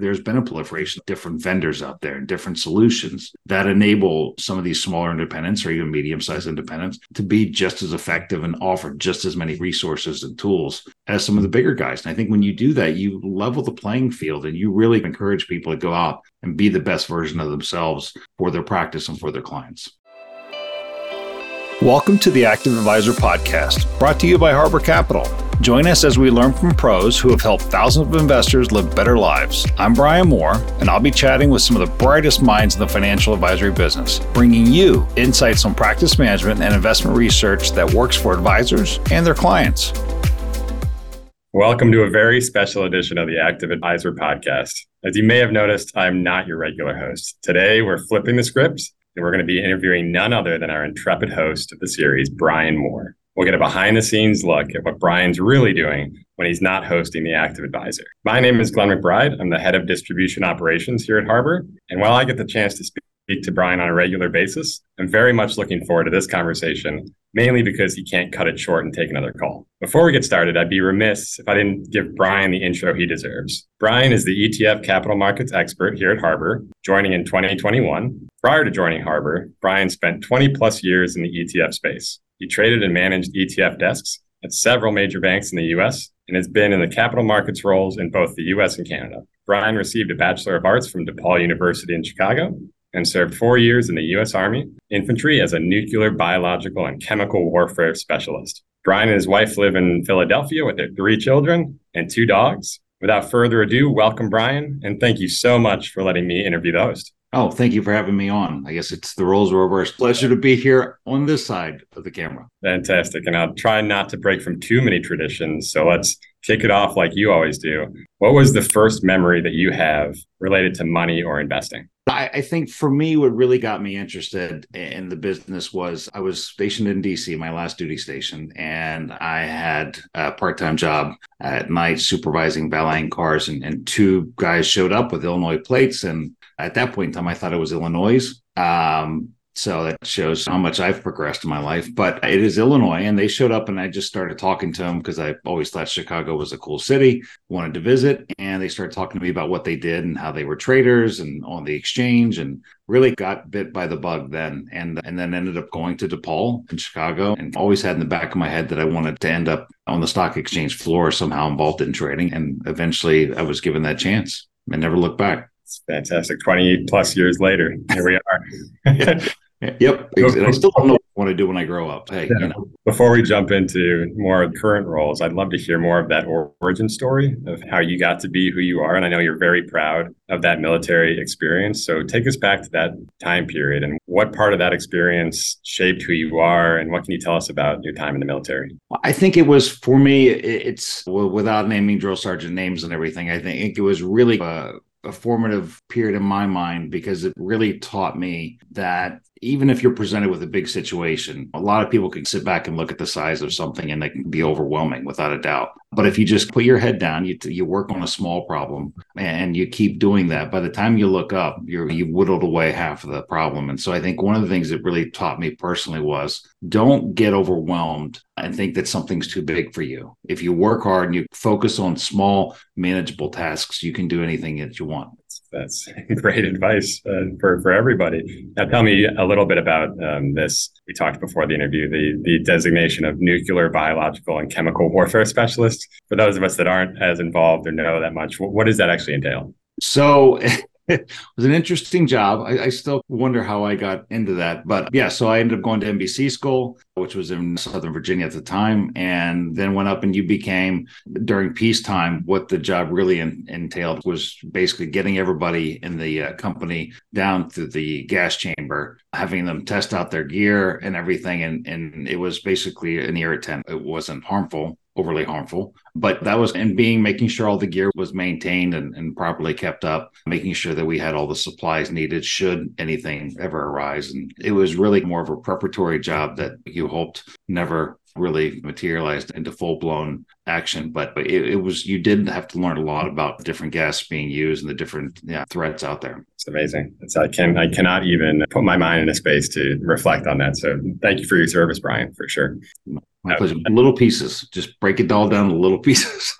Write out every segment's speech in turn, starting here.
there's been a proliferation of different vendors out there and different solutions that enable some of these smaller independents or even medium sized independents to be just as effective and offer just as many resources and tools as some of the bigger guys. And I think when you do that, you level the playing field and you really encourage people to go out and be the best version of themselves for their practice and for their clients. Welcome to the Active Advisor Podcast, brought to you by Harbor Capital. Join us as we learn from pros who have helped thousands of investors live better lives. I'm Bryan Moore, and I'll be chatting with some of the brightest minds in the financial advisory business, bringing you insights on practice management and investment research that works for advisors and their clients. Welcome to a very special edition of the Active Advisor Podcast. As you may have noticed, I'm not your regular host. Today, we're flipping the script and we're going to be interviewing none other than our intrepid host of the series, Bryan Moore. We'll get a behind the scenes look at what Bryan's really doing when he's not hosting the Active Advisor. My name is Glenn McBride. I'm the head of distribution operations here at Harbor. And while I get the chance to speak to Bryan on a regular basis, I'm very much looking forward to this conversation, mainly because he can't cut it short and take another call. Before we get started, I'd be remiss if I didn't give Bryan the intro he deserves. Bryan is the ETF capital markets expert here at Harbor, joining in 2021. Prior to joining Harbor, Bryan spent 20 plus years in the ETF space. He traded and managed ETF desks at several major banks in the US and has been in the capital markets roles in both the US and Canada. Bryan received a Bachelor of Arts from DePaul University in Chicago and served four years in the U.S. Army infantry as a nuclear, biological, and chemical warfare specialist. Bryan and his wife live in Philadelphia with their three children and two dogs. Without further ado, welcome, Bryan, and thank you so much for letting me interview the host. Oh, thank you for having me on. I guess it's the roles reversed. Pleasure to be here on this side of the camera. Fantastic. And I'll try not to break from too many traditions. So let's kick it off like you always do. What was the first memory that you have related to money or investing? I, I, think for me, what really got me interested in the business was I was stationed in DC, my last duty station, and I had a part time job at night supervising valeting cars. And, and, two guys showed up with Illinois plates. And at that point in time, I thought it was Illinois. Um, so that shows how much I've progressed in my life. But it is Illinois, and they showed up, and I just started talking to them because I always thought Chicago was a cool city, wanted to visit, and they started talking to me about what they did and how they were traders and on the exchange, and really got bit by the bug then, and and then ended up going to DePaul in Chicago, and always had in the back of my head that I wanted to end up on the stock exchange floor somehow involved in trading, and eventually I was given that chance and never looked back. It's fantastic. 28 plus years later, here we are. Yep. And I still don't know what I want to do when I grow up. Hey, yeah. you know. Before we jump into more current roles, I'd love to hear more of that origin story of how you got to be who you are. And I know you're very proud of that military experience. So take us back to that time period and what part of that experience shaped who you are and what can you tell us about your time in the military? I think it was for me, it's without naming drill sergeant names and everything, I think it was really a, a formative period in my mind because it really taught me that even if you're presented with a big situation, a lot of people can sit back and look at the size of something and it can be overwhelming without a doubt. But if you just put your head down, you you work on a small problem and you keep doing that, by the time you look up, you're you whittled away half of the problem. And so I think one of the things that really taught me personally was don't get overwhelmed and think that something's too big for you. If you work hard and you focus on small, manageable tasks, you can do anything that you want that's great advice uh, for for everybody. Now, tell me a little bit about um, this. We talked before the interview the the designation of nuclear, biological, and chemical warfare specialist. For those of us that aren't as involved or know that much, what, what does that actually entail? So. it was an interesting job. I, I, still wonder how I got into that. But yeah, so I ended up going to NBC school, which was in Southern Virginia at the time, and then went up and you became during peacetime. What the job really in, entailed was basically getting everybody in the uh, company down to the gas chamber, having them test out their gear and everything. And, and it was basically an irritant. It wasn't harmful overly harmful. But that was and being making sure all the gear was maintained and, and properly kept up, making sure that we had all the supplies needed should anything ever arise. And it was really more of a preparatory job that you hoped never really materialized into full blown action. But it, it, was you did have to learn a lot about the different gas being used and the different yeah, threats out there. It's amazing. It's, I can I cannot even put my mind in a space to reflect on that. So thank you for your service, Bryan, for sure. My pleasure. Little pieces. Just break it all down to little pieces.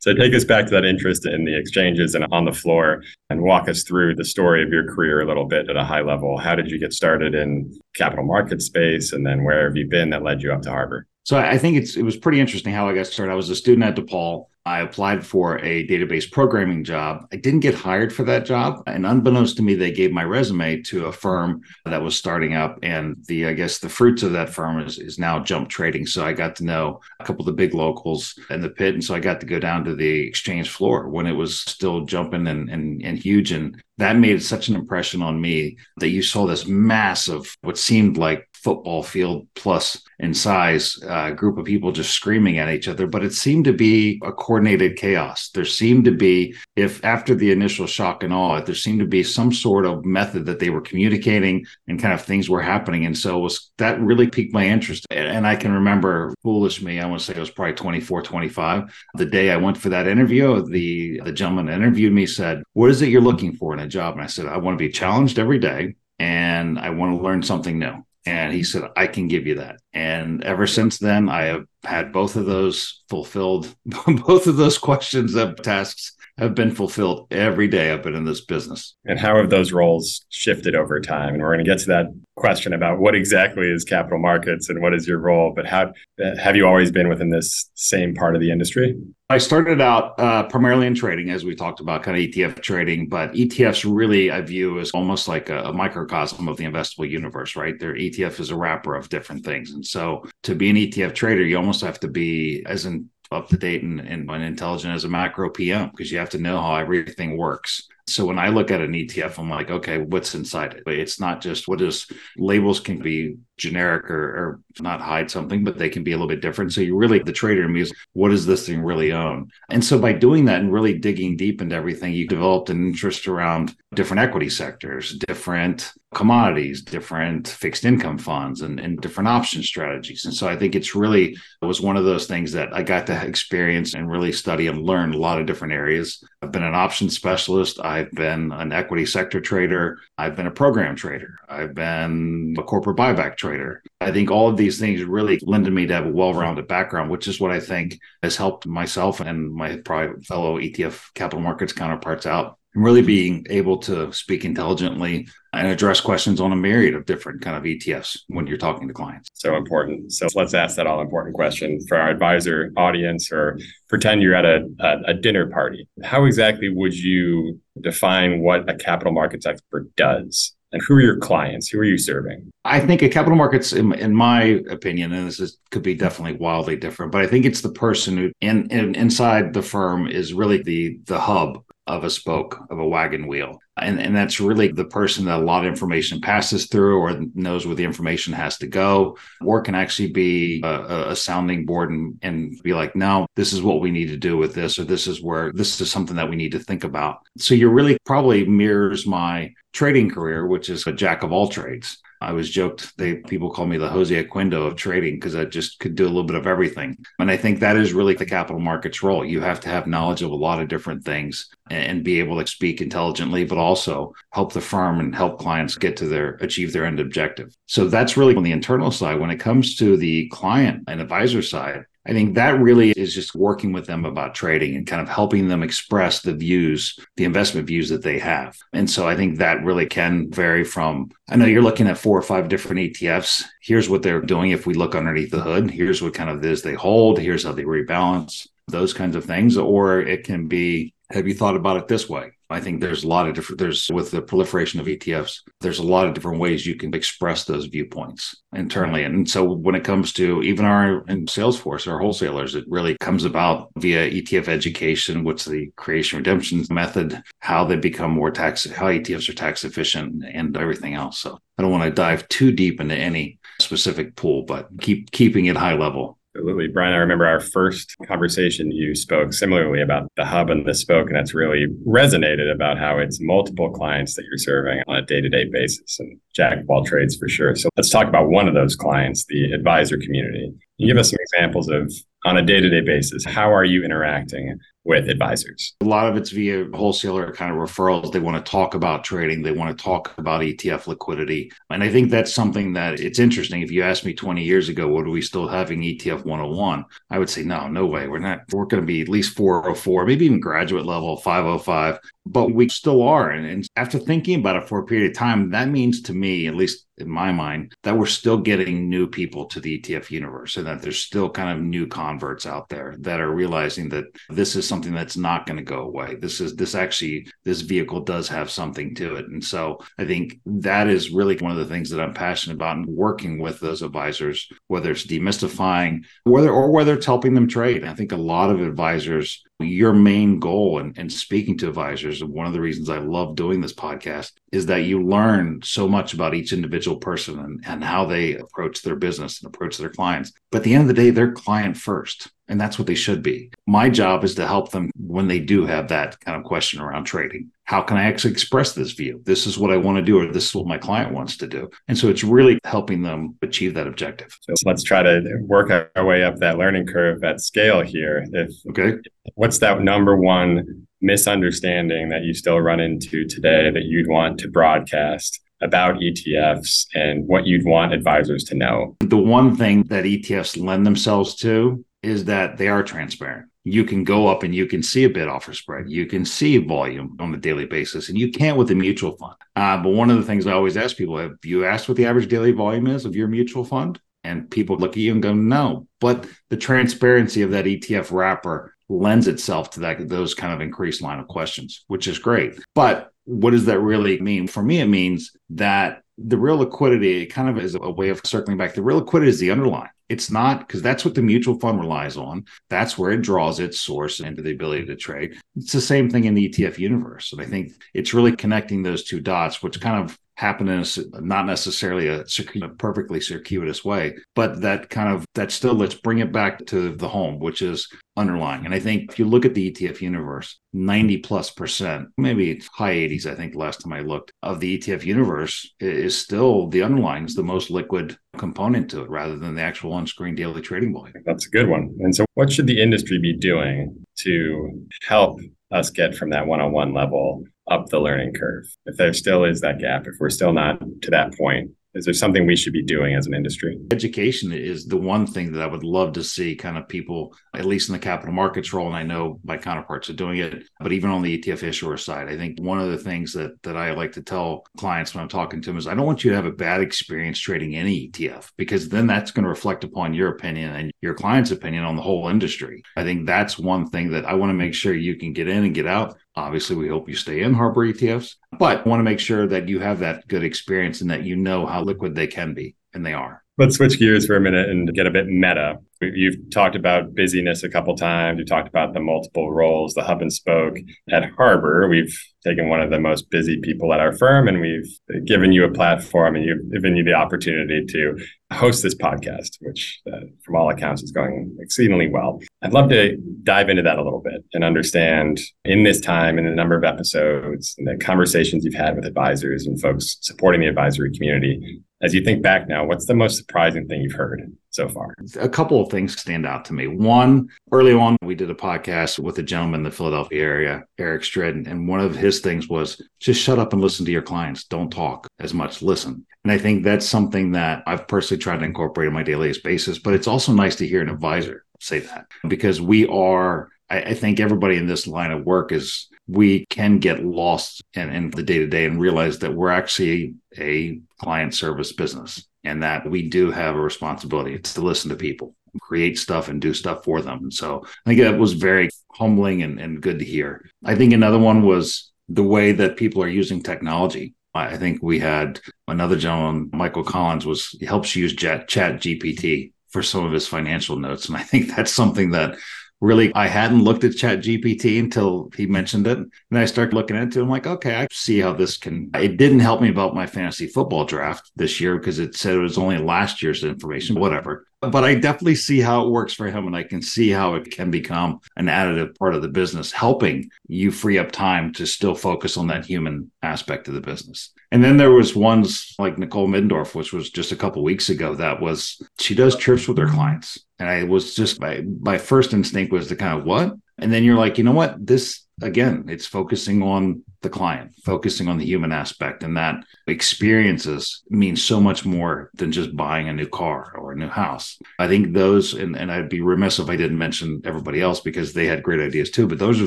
So take us back to that interest in the exchanges and on the floor and walk us through the story of your career a little bit at a high level. How did you get started in capital market space and then where have you been that led you up to Harbor? So I think it's it was pretty interesting how I got started. I was a student at DePaul. I applied for a database programming job. I didn't get hired for that job. And unbeknownst to me, they gave my resume to a firm that was starting up. And the, I guess, the fruits of that firm is, is now jump trading. So I got to know a couple of the big locals in the pit. And so I got to go down to the exchange floor when it was still jumping and, and, and huge. And that made such an impression on me that you saw this massive, what seemed like football field plus in size uh, group of people just screaming at each other but it seemed to be a coordinated chaos. There seemed to be if after the initial shock and awe there seemed to be some sort of method that they were communicating and kind of things were happening. And so was that really piqued my interest. And i can remember foolish me i want to say it was probably 24 25 the day i went for that interview the the gentleman that interviewed me said what is it you're looking for in a job? And i said i want to be challenged every day and I want to learn something new. And he said, I can give you that. And ever since then, I have had both of those fulfilled, both of those questions of tasks have been fulfilled every day I've been in this business. And how have those roles shifted over time? And we're going to get to that question about what exactly is capital markets and what is your role. But how have you always been within this same part of the industry? I started out uh, primarily in trading, as we talked about, kind of ETF trading. But ETFs really, I view as almost like a, a microcosm of the investable universe, right? Their ETF is a wrapper of different things, and so to be an ETF trader, you almost have to be as in up to date and, and, and intelligent as a macro PM because you have to know how everything works. So when I look at an ETF, I'm like, okay, what's inside it? It's not just what is labels can be generic or, or, not hide something, but they can be a little bit different. So you really, the trader in me is, what does this thing really own? And so by doing that and really digging deep into everything, you developed an interest around different equity sectors, different commodities, different fixed income funds, and, and different option strategies. And so I think it's really, it was one of those things that I got to experience and really study and learn a lot of different areas. I've been an option specialist. I've been an equity sector trader. I've been a program trader. I've been a corporate buyback trader. I think all of these things really lended me to have a well-rounded background, which is what I think has helped myself and my probably fellow ETF capital markets counterparts out and really being able to speak intelligently and address questions on a myriad of different kind of ETFs when you're talking to clients. So important. So let's ask that all important question for our advisor audience or pretend you're at a, a, a dinner party. How exactly would you define what a capital markets expert does? And who are your clients? Who are you serving? I think a capital markets, in, in my opinion, and this is, could be definitely wildly different, but I think it's the person who in, in inside the firm is really the the hub of a spoke of a wagon wheel. And, and that's really the person that a lot of information passes through or knows where the information has to go, or can actually be a, a sounding board and, and be like, no, this is what we need to do with this, or this is where this is something that we need to think about. So you're really probably mirrors my trading career, which is a jack of all trades. I was joked they people call me the Jose Oquendo of trading because I just could do a little bit of everything. And I think that is really the capital markets role. You have to have knowledge of a lot of different things and be able to speak intelligently, but also help the firm and help clients get to their achieve their end objective. So that's really on the internal side. When it comes to the client and advisor side, I think that really is just working with them about trading and kind of helping them express the views, the investment views that they have. And so I think that really can vary from, I know you're looking at four or five different ETFs. Here's what they're doing. If we look underneath the hood, here's what kind of is they hold, here's how they rebalance, those kinds of things. Or it can be, have you thought about it this way? I think there's a lot of different, there's with the proliferation of ETFs, there's a lot of different ways you can express those viewpoints internally. And so when it comes to even our in Salesforce, our wholesalers, it really comes about via ETF education, what's the creation redemption method, how they become more tax, how ETFs are tax efficient and everything else. So I don't want to dive too deep into any specific pool, but keep keeping it high level. Absolutely. Bryan, I remember our first conversation, you spoke similarly about the hub and the spoke, and that's really resonated about how it's multiple clients that you're serving on a day to day basis and jack of all trades for sure. So let's talk about one of those clients, the advisor community. Can you give us some examples of on a day to day basis, how are you interacting with advisors? A lot of it's via wholesaler kind of referrals. They want to talk about trading, they want to talk about ETF liquidity. And I think that's something that it's interesting. If you asked me 20 years ago, what are we still having ETF 101? I would say, no, no way. We're not, we're going to be at least 404, maybe even graduate level 505 but we still are. And, and, after thinking about it for a period of time, that means to me, at least in my mind, that we're still getting new people to the ETF universe and that there's still kind of new converts out there that are realizing that this is something that's not going to go away. This is this actually this vehicle does have something to it. And so I think that is really one of the things that I'm passionate about and working with those advisors, whether it's demystifying, whether or whether it's helping them trade. I think a lot of advisors your main goal and in, speaking to advisors and one of the reasons i love doing this podcast is that you learn so much about each individual person and, and how they approach their business and approach their clients. But at the end of the day they're client first and that's what they should be. My job is to help them when they do have that kind of question around trading. How can I actually express this view? This is what I want to do, or this is what my client wants to do. And so it's really helping them achieve that objective. So let's try to work our way up that learning curve at scale here. If okay, what's that number one misunderstanding that you still run into today that you'd want to broadcast about ETFs and what you'd want advisors to know? The one thing that ETFs lend themselves to is that they are transparent. You can go up and you can see a bid offer spread. You can see volume on a daily basis, and you can't with a mutual fund. Uh, but one of the things I always ask people have you asked what the average daily volume is of your mutual fund? And people look at you and go, no. But the transparency of that ETF wrapper lends itself to that those kind of increased line of questions, which is great. But what does that really mean? For me, it means that the real liquidity kind of is a way of circling back. The real liquidity is the underlying. It's not because that's what the mutual fund relies on. That's where it draws its source into the ability to trade. It's the same thing in the ETF universe. And I think it's really connecting those two dots, which kind of happen in a, not necessarily a, a, perfectly circuitous way, but that kind of that still let's bring it back to the home, which is underlying. And I think if you look at the ETF universe, 90 plus percent, maybe high 80s, I think last time I looked, of the ETF universe is still the underlying is the most liquid component to it rather than the actual on screen daily trading volume. That's a good one. And so, what should the industry be doing to help us get from that one on one level up the learning curve. If there still is that gap, if we're still not to that point, is there something we should be doing as an industry? Education is the one thing that I would love to see kind of people, at least in the capital markets role. And I know my counterparts are doing it, but even on the ETF issuer side, I think one of the things that, that I like to tell clients when I'm talking to them is I don't want you to have a bad experience trading any ETF because then that's going to reflect upon your opinion and your client's opinion on the whole industry. I think that's one thing that I want to make sure you can get in and get out Obviously, we hope you stay in Harbor ETFs, but want to make sure that you have that good experience and that you know how liquid they can be, and they are. Let's switch gears for a minute and get a bit meta. You've talked about busyness a couple times. You talked about the multiple roles, the hub and spoke. At Harbor, we've taken one of the most busy people at our firm and we've given you a platform and you've given you the opportunity to host this podcast, which uh, from all accounts is going exceedingly well. I'd love to dive into that a little bit and understand in this time and the number of episodes and the conversations you've had with advisors and folks supporting the advisory community. As you think back now, what's the most surprising thing you've heard so far? A couple of things stand out to me. One, early on, we did a podcast with a gentleman in the Philadelphia area, Erik Strid, and one of his things was just shut up and listen to your clients. Don't talk as much, listen. And I think that's something that I've personally tried to incorporate on my daily basis, but it's also nice to hear an advisor say that because we are I, think everybody in this line of work is we can get lost in, in the day to day and realize that we're actually a client service business and that we do have a responsibility to listen to people, create stuff and do stuff for them. And so I think that was very humbling and, and good to hear. I think another one was the way that people are using technology. I think we had another gentleman, Michael Collins, was he helps use Chat GPT for some of his financial notes. And I think that's something that really I hadn't looked at Chat GPT until he mentioned it. And I started looking into it. I'm like, okay, I see how this can it didn't help me about my fantasy football draft this year because it said it was only last year's information, whatever but I definitely see how it works for him and I can see how it can become an additive part of the business, helping you free up time to still focus on that human aspect of the business. And then there was ones like Nicole Middendorf, which was just a couple weeks ago, that was she does trips with her clients. And I was just my my first instinct was to kind of what? And then you're like, you know what? This again, it's focusing on the client, focusing on the human aspect, and that experiences mean so much more than just buying a new car or a new house. I think those, and, and I'd be remiss if I didn't mention everybody else because they had great ideas too, but those are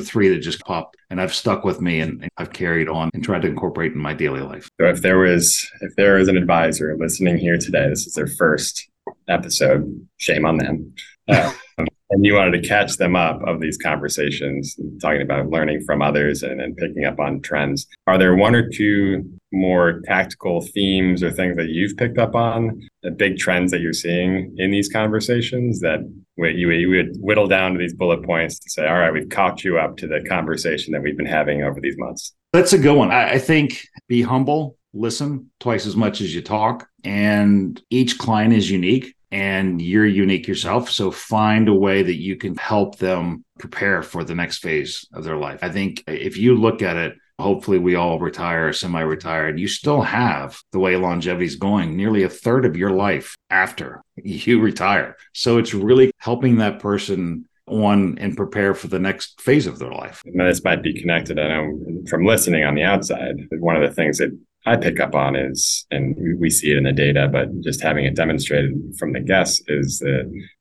three that just popped and I've stuck with me and, and I've carried on and tried to incorporate in my daily life. So if there was, if there was an advisor listening here today, this is their first episode, shame on them. Uh, and you wanted to catch them up of these conversations, talking about learning from others and, and picking up on trends. Are there one or two more tactical themes or things that you've picked up on, the big trends that you're seeing in these conversations that you, you would whittle down to these bullet points to say, all right, we've caught you up to the conversation that we've been having over these months? That's a good one. I, I think be humble, listen twice as much as you talk, and each client is unique and you're unique yourself. So find a way that you can help them prepare for the next phase of their life. I think if you look at it, hopefully we all retire, semi retired, you still have the way longevity is going nearly a third of your life after you retire. So it's really helping that person on and prepare for the next phase of their life. this might be connected. I know from listening on the outside, one of the things that I pick up on is, and we see it in the data, but just having it demonstrated from the guests is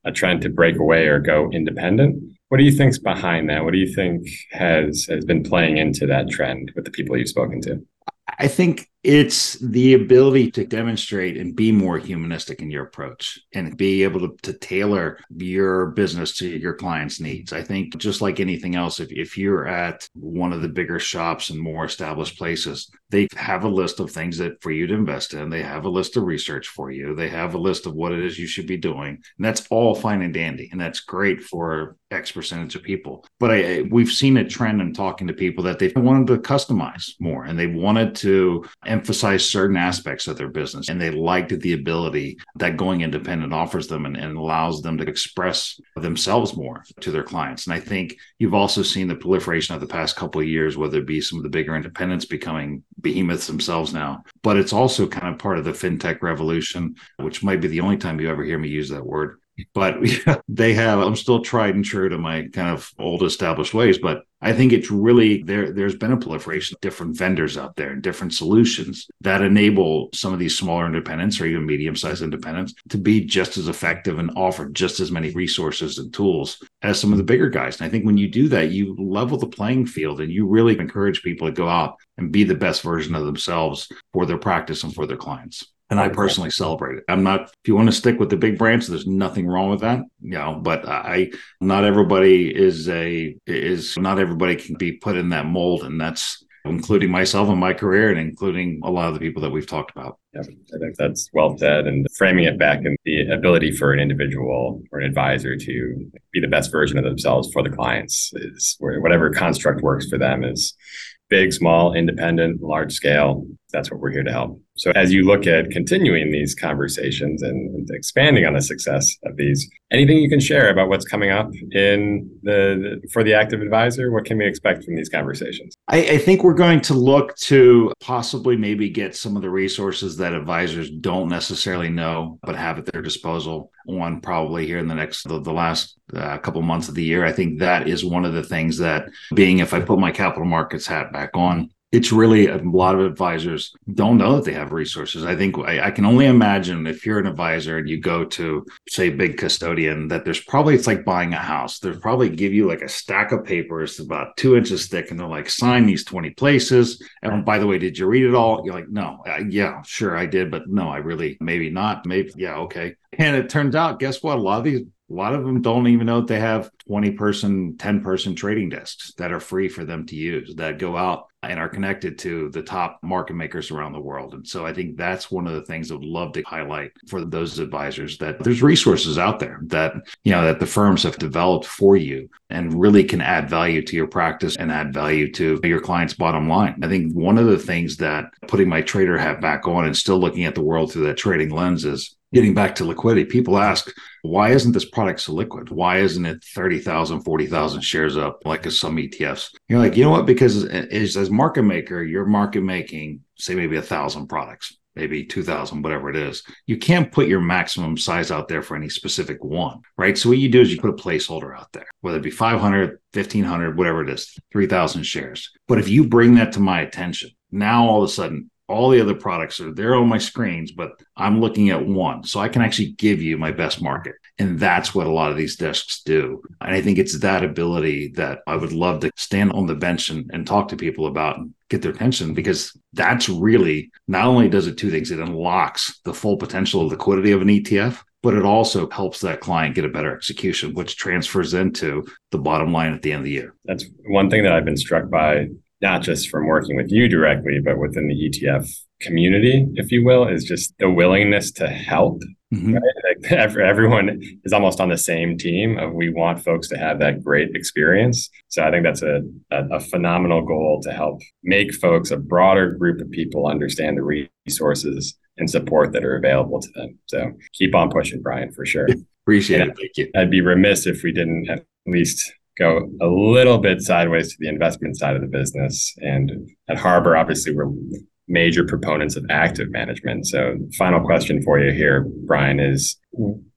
a trend to break away or go independent. What do you think's behind that? What do you think has has been playing into that trend with the people you've spoken to? I think it's the ability to demonstrate and be more humanistic in your approach and be able to, to tailor your business to your client's needs. I think just like anything else, if, if you're at one of the bigger shops and more established places, they have a list of things that for you to invest in. They have a list of research for you. They have a list of what it is you should be doing. And that's all fine and dandy. And that's great for X percentage of people. But I, we've seen a trend in talking to people that they wanted to customize more and they wanted to emphasize certain aspects of their business and they liked the ability that going independent offers them and, and allows them to express themselves more to their clients. And I think you've also seen the proliferation of the past couple of years, whether it be some of the bigger independents becoming behemoths themselves now, but it's also kind of part of the fintech revolution, which might be the only time you ever hear me use that word but they have i'm still tried and true to my kind of old established ways but i think it's really there there's been a proliferation of different vendors out there and different solutions that enable some of these smaller independents or even medium-sized independents to be just as effective and offer just as many resources and tools as some of the bigger guys. And i think when you do that you level the playing field and you really encourage people to go out and be the best version of themselves for their practice and for their clients and I personally celebrate it. I'm not. If you want to stick with the big brands, there's nothing wrong with that. You know, but I, not everybody is a is not everybody can be put in that mold, and that's including myself and my career, and including a lot of the people that we've talked about. Yeah, I think that's well said. And framing it back in the ability for an individual or an advisor to be the best version of themselves for the clients is whatever construct works for them is big, small, independent, large scale. That's what we're here to help. So, as you look at continuing these conversations and expanding on the success of these, anything you can share about what's coming up in the, for the active advisor? What can we expect from these conversations? I, I, think we're going to look to possibly maybe get some of the resources that advisors don't necessarily know but have at their disposal on probably here in the next the, the last uh, couple months of the year. I think that is one of the things that being if I put my capital markets hat back on it's really a lot of advisors don't know that they have resources. I think I, I, can only imagine if you're an advisor and you go to say big custodian that there's probably it's like buying a house. They'll probably give you like a stack of papers about two inches thick, and they're like sign these 20 places. And by the way, did you read it all? You're like, no, uh, yeah, sure I did, but no, I really maybe not. Maybe yeah, okay. And it turns out, guess what? A lot of these a lot of them don't even know that they have 20 person 10 person trading desks that are free for them to use that go out and are connected to the top market makers around the world. And so i think that's one of the things i would love to highlight for those advisors that there's resources out there that you know that the firms have developed for you and really can add value to your practice and add value to your client's bottom line. I think one of the things that putting my trader hat back on and still looking at the world through that trading lens is getting back to liquidity, people ask, why isn't this product so liquid? Why isn't it 30,000, 40,000 shares up like some ETFs? You're like, you know what? Because as, as market maker, you're market making, say maybe a thousand products. maybe 2000, whatever it is. You can't put your maximum size out there for any specific one, right? So what you do is you put a placeholder out there, whether it be 500, 1500, whatever it is, 3000 shares. But if you bring that to my attention, now all of a sudden all the other products are there on my screens, but I'm looking at one. So I can actually give you my best market. And that's what a lot of these desks do. And I think it's that ability that I would love to stand on the bench and, and talk to people about and get their attention because that's really not only does it two things, it unlocks the full potential of liquidity of an ETF, but it also helps that client get a better execution, which transfers into the bottom line at the end of the year. That's one thing that I've been struck by not just from working with you directly, but within the ETF community, if you will, is just the willingness to help. Mm-hmm. Right? Like everyone is almost on the same team of we want folks to have that great experience. So I think that's a, a, a phenomenal goal to help make folks, a broader group of people understand the resources and support that are available to them. So keep on pushing, Bryan, for sure. Appreciate and it. Thank you. I'd be remiss if we didn't at least go a little bit sideways to the investment side of the business. And at Harbor, obviously, we're major proponents of active management. So, final question for you here, Bryan, is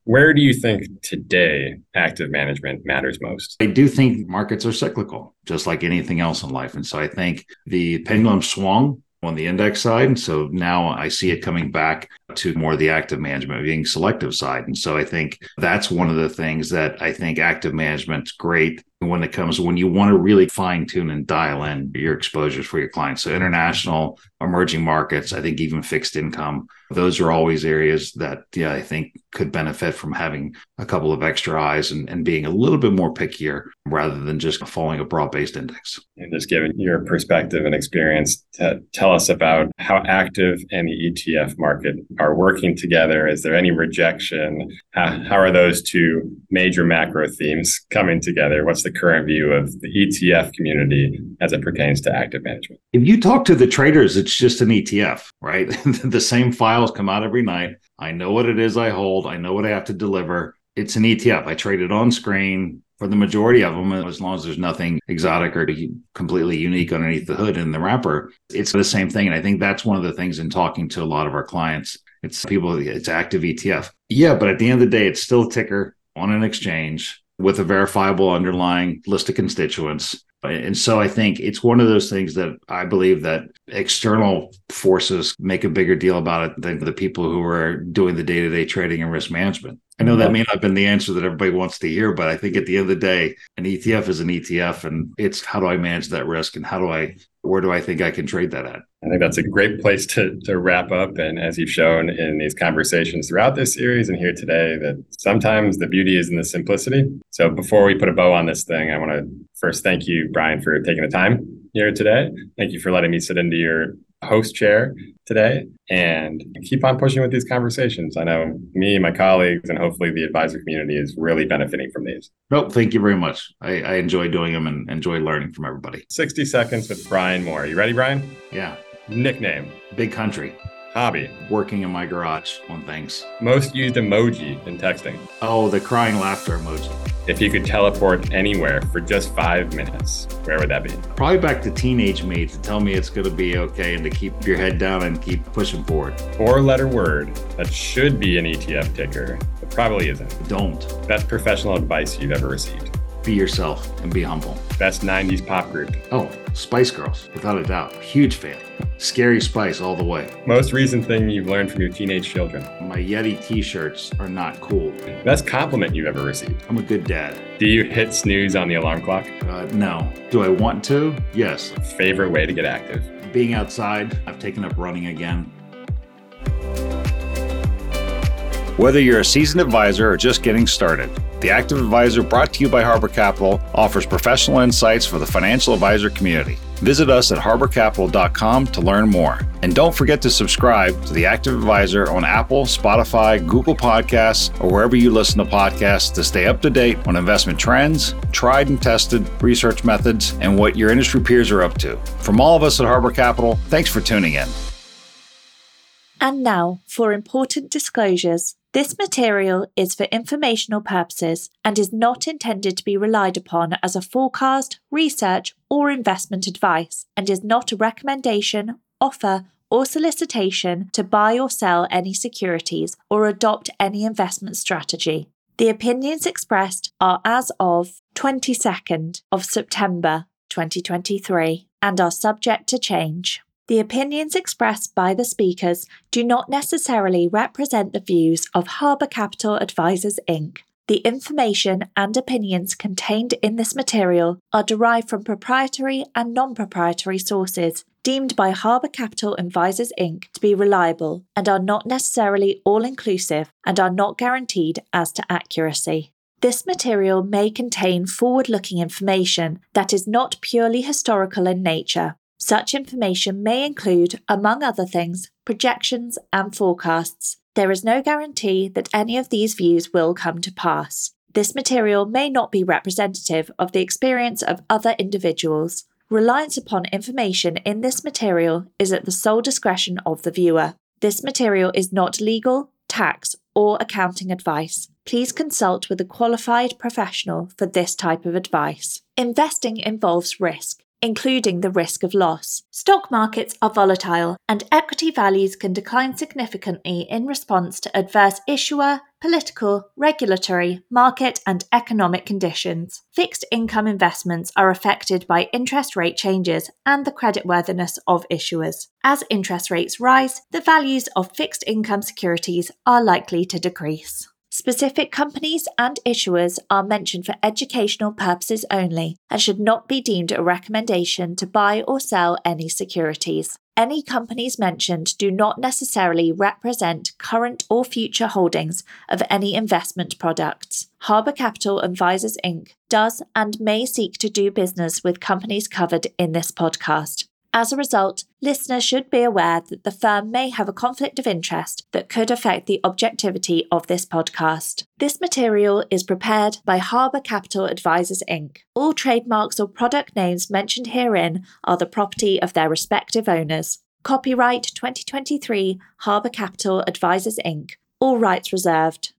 where do you think today active management matters most? I do think markets are cyclical, just like anything else in life. And so I think the pendulum swung on the index side. And so now I see it coming back to more the active management being selective side. And so I think that's one of the things that I think active management's great when it comes when you want to really fine tune and dial in your exposures for your clients. So international, emerging markets, I think even fixed income, those are always areas that yeah, I think could benefit from having a couple of extra eyes and, and being a little bit more pickier rather than just following a broad-based index. And just given your perspective and experience, to tell us about how active and the ETF market are working together. Is there any rejection? How, how are those two major macro themes coming together? What's the current view of the ETF community as it pertains to active management? If you talk to the traders, it's just an ETF, right? the same files come out every night. I know what it is I hold, I know what I have to deliver. It's an ETF. I trade it on screen for the majority of them, as long as there's nothing exotic or completely unique underneath the hood and the wrapper, it's the same thing. And I think that's one of the things in talking to a lot of our clients. It's people, it's active ETF. Yeah, but at the end of the day, it's still a ticker on an exchange with a verifiable underlying list of constituents. And so I think it's one of those things that I believe that external forces make a bigger deal about it than the people who are doing the day to day trading and risk management. I know that mm-hmm. may not have been the answer that everybody wants to hear, but I think at the end of the day, an ETF is an ETF and it's how do I manage that risk and how do I where do I think I can trade that at? I think that's a great place to, to wrap up. And as you've shown in these conversations throughout this series and here today, that sometimes the beauty is in the simplicity. So before we put a bow on this thing, I want to first thank you, Bryan, for taking the time here today. Thank you for letting me sit into your host chair today and keep on pushing with these conversations. I know me, my colleagues, and hopefully the advisor community is really benefiting from these. Nope. Thank you very much. I, I enjoy doing them and enjoy learning from everybody. 60 seconds with Bryan Moore. You ready, Bryan? Yeah. Nickname Big Country. Hobby. Working in my garage on things. Most used emoji in texting. Oh, the crying laughter emoji. If you could teleport anywhere for just five minutes, where would that be? Probably back to teenage me to tell me it's going to be okay and to keep your head down and keep pushing forward. Four letter word that should be an ETF ticker, but probably isn't. Don't. Best professional advice you've ever received be yourself and be humble. Best 90s pop group. Oh, Spice Girls, without a doubt. Huge fan. Scary Spice all the way. Most recent thing you've learned from your teenage children. My Yeti t shirts are not cool. Best compliment you've ever received. I'm a good dad. Do you hit snooze on the alarm clock? Uh, no. Do I want to? Yes. Favorite way to get active? Being outside. I've taken up running again. Whether you're a seasoned advisor or just getting started, the Active Advisor brought to you by Harbor Capital offers professional insights for the financial advisor community. Visit us at harborcapital.com to learn more. And don't forget to subscribe to the Active Advisor on Apple, Spotify, Google Podcasts, or wherever you listen to podcasts to stay up to date on investment trends, tried and tested research methods, and what your industry peers are up to. From all of us at Harbor Capital, thanks for tuning in. And now for important disclosures. This material is for informational purposes and is not intended to be relied upon as a forecast, research, or investment advice, and is not a recommendation, offer, or solicitation to buy or sell any securities or adopt any investment strategy. The opinions expressed are as of 22nd of September 2023 and are subject to change. The opinions expressed by the speakers do not necessarily represent the views of Harbor Capital Advisors Inc. The information and opinions contained in this material are derived from proprietary and non proprietary sources deemed by Harbor Capital Advisors Inc. to be reliable and are not necessarily all inclusive and are not guaranteed as to accuracy. This material may contain forward looking information that is not purely historical in nature. Such information may include, among other things, projections and forecasts. There is no guarantee that any of these views will come to pass. This material may not be representative of the experience of other individuals. Reliance upon information in this material is at the sole discretion of the viewer. This material is not legal, tax, or accounting advice. Please consult with a qualified professional for this type of advice. Investing involves risk including the risk of loss. Stock markets are volatile, and equity values can decline significantly in response to adverse issuer, political, regulatory, market, and economic conditions. Fixed income investments are affected by interest rate changes and the creditworthiness of issuers. As interest rates rise, the values of fixed income securities are likely to decrease. Specific companies and issuers are mentioned for educational purposes only and should not be deemed a recommendation to buy or sell any securities. Any companies mentioned do not necessarily represent current or future holdings of any investment products. Harbor Capital Advisors Inc. does and may seek to do business with companies covered in this podcast. As a result, listeners should be aware that the firm may have a conflict of interest that could affect the objectivity of this podcast. This material is prepared by Harbor Capital Advisors Inc. All trademarks or product names mentioned herein are the property of their respective owners. Copyright 2023 Harbor Capital Advisors Inc. All rights reserved.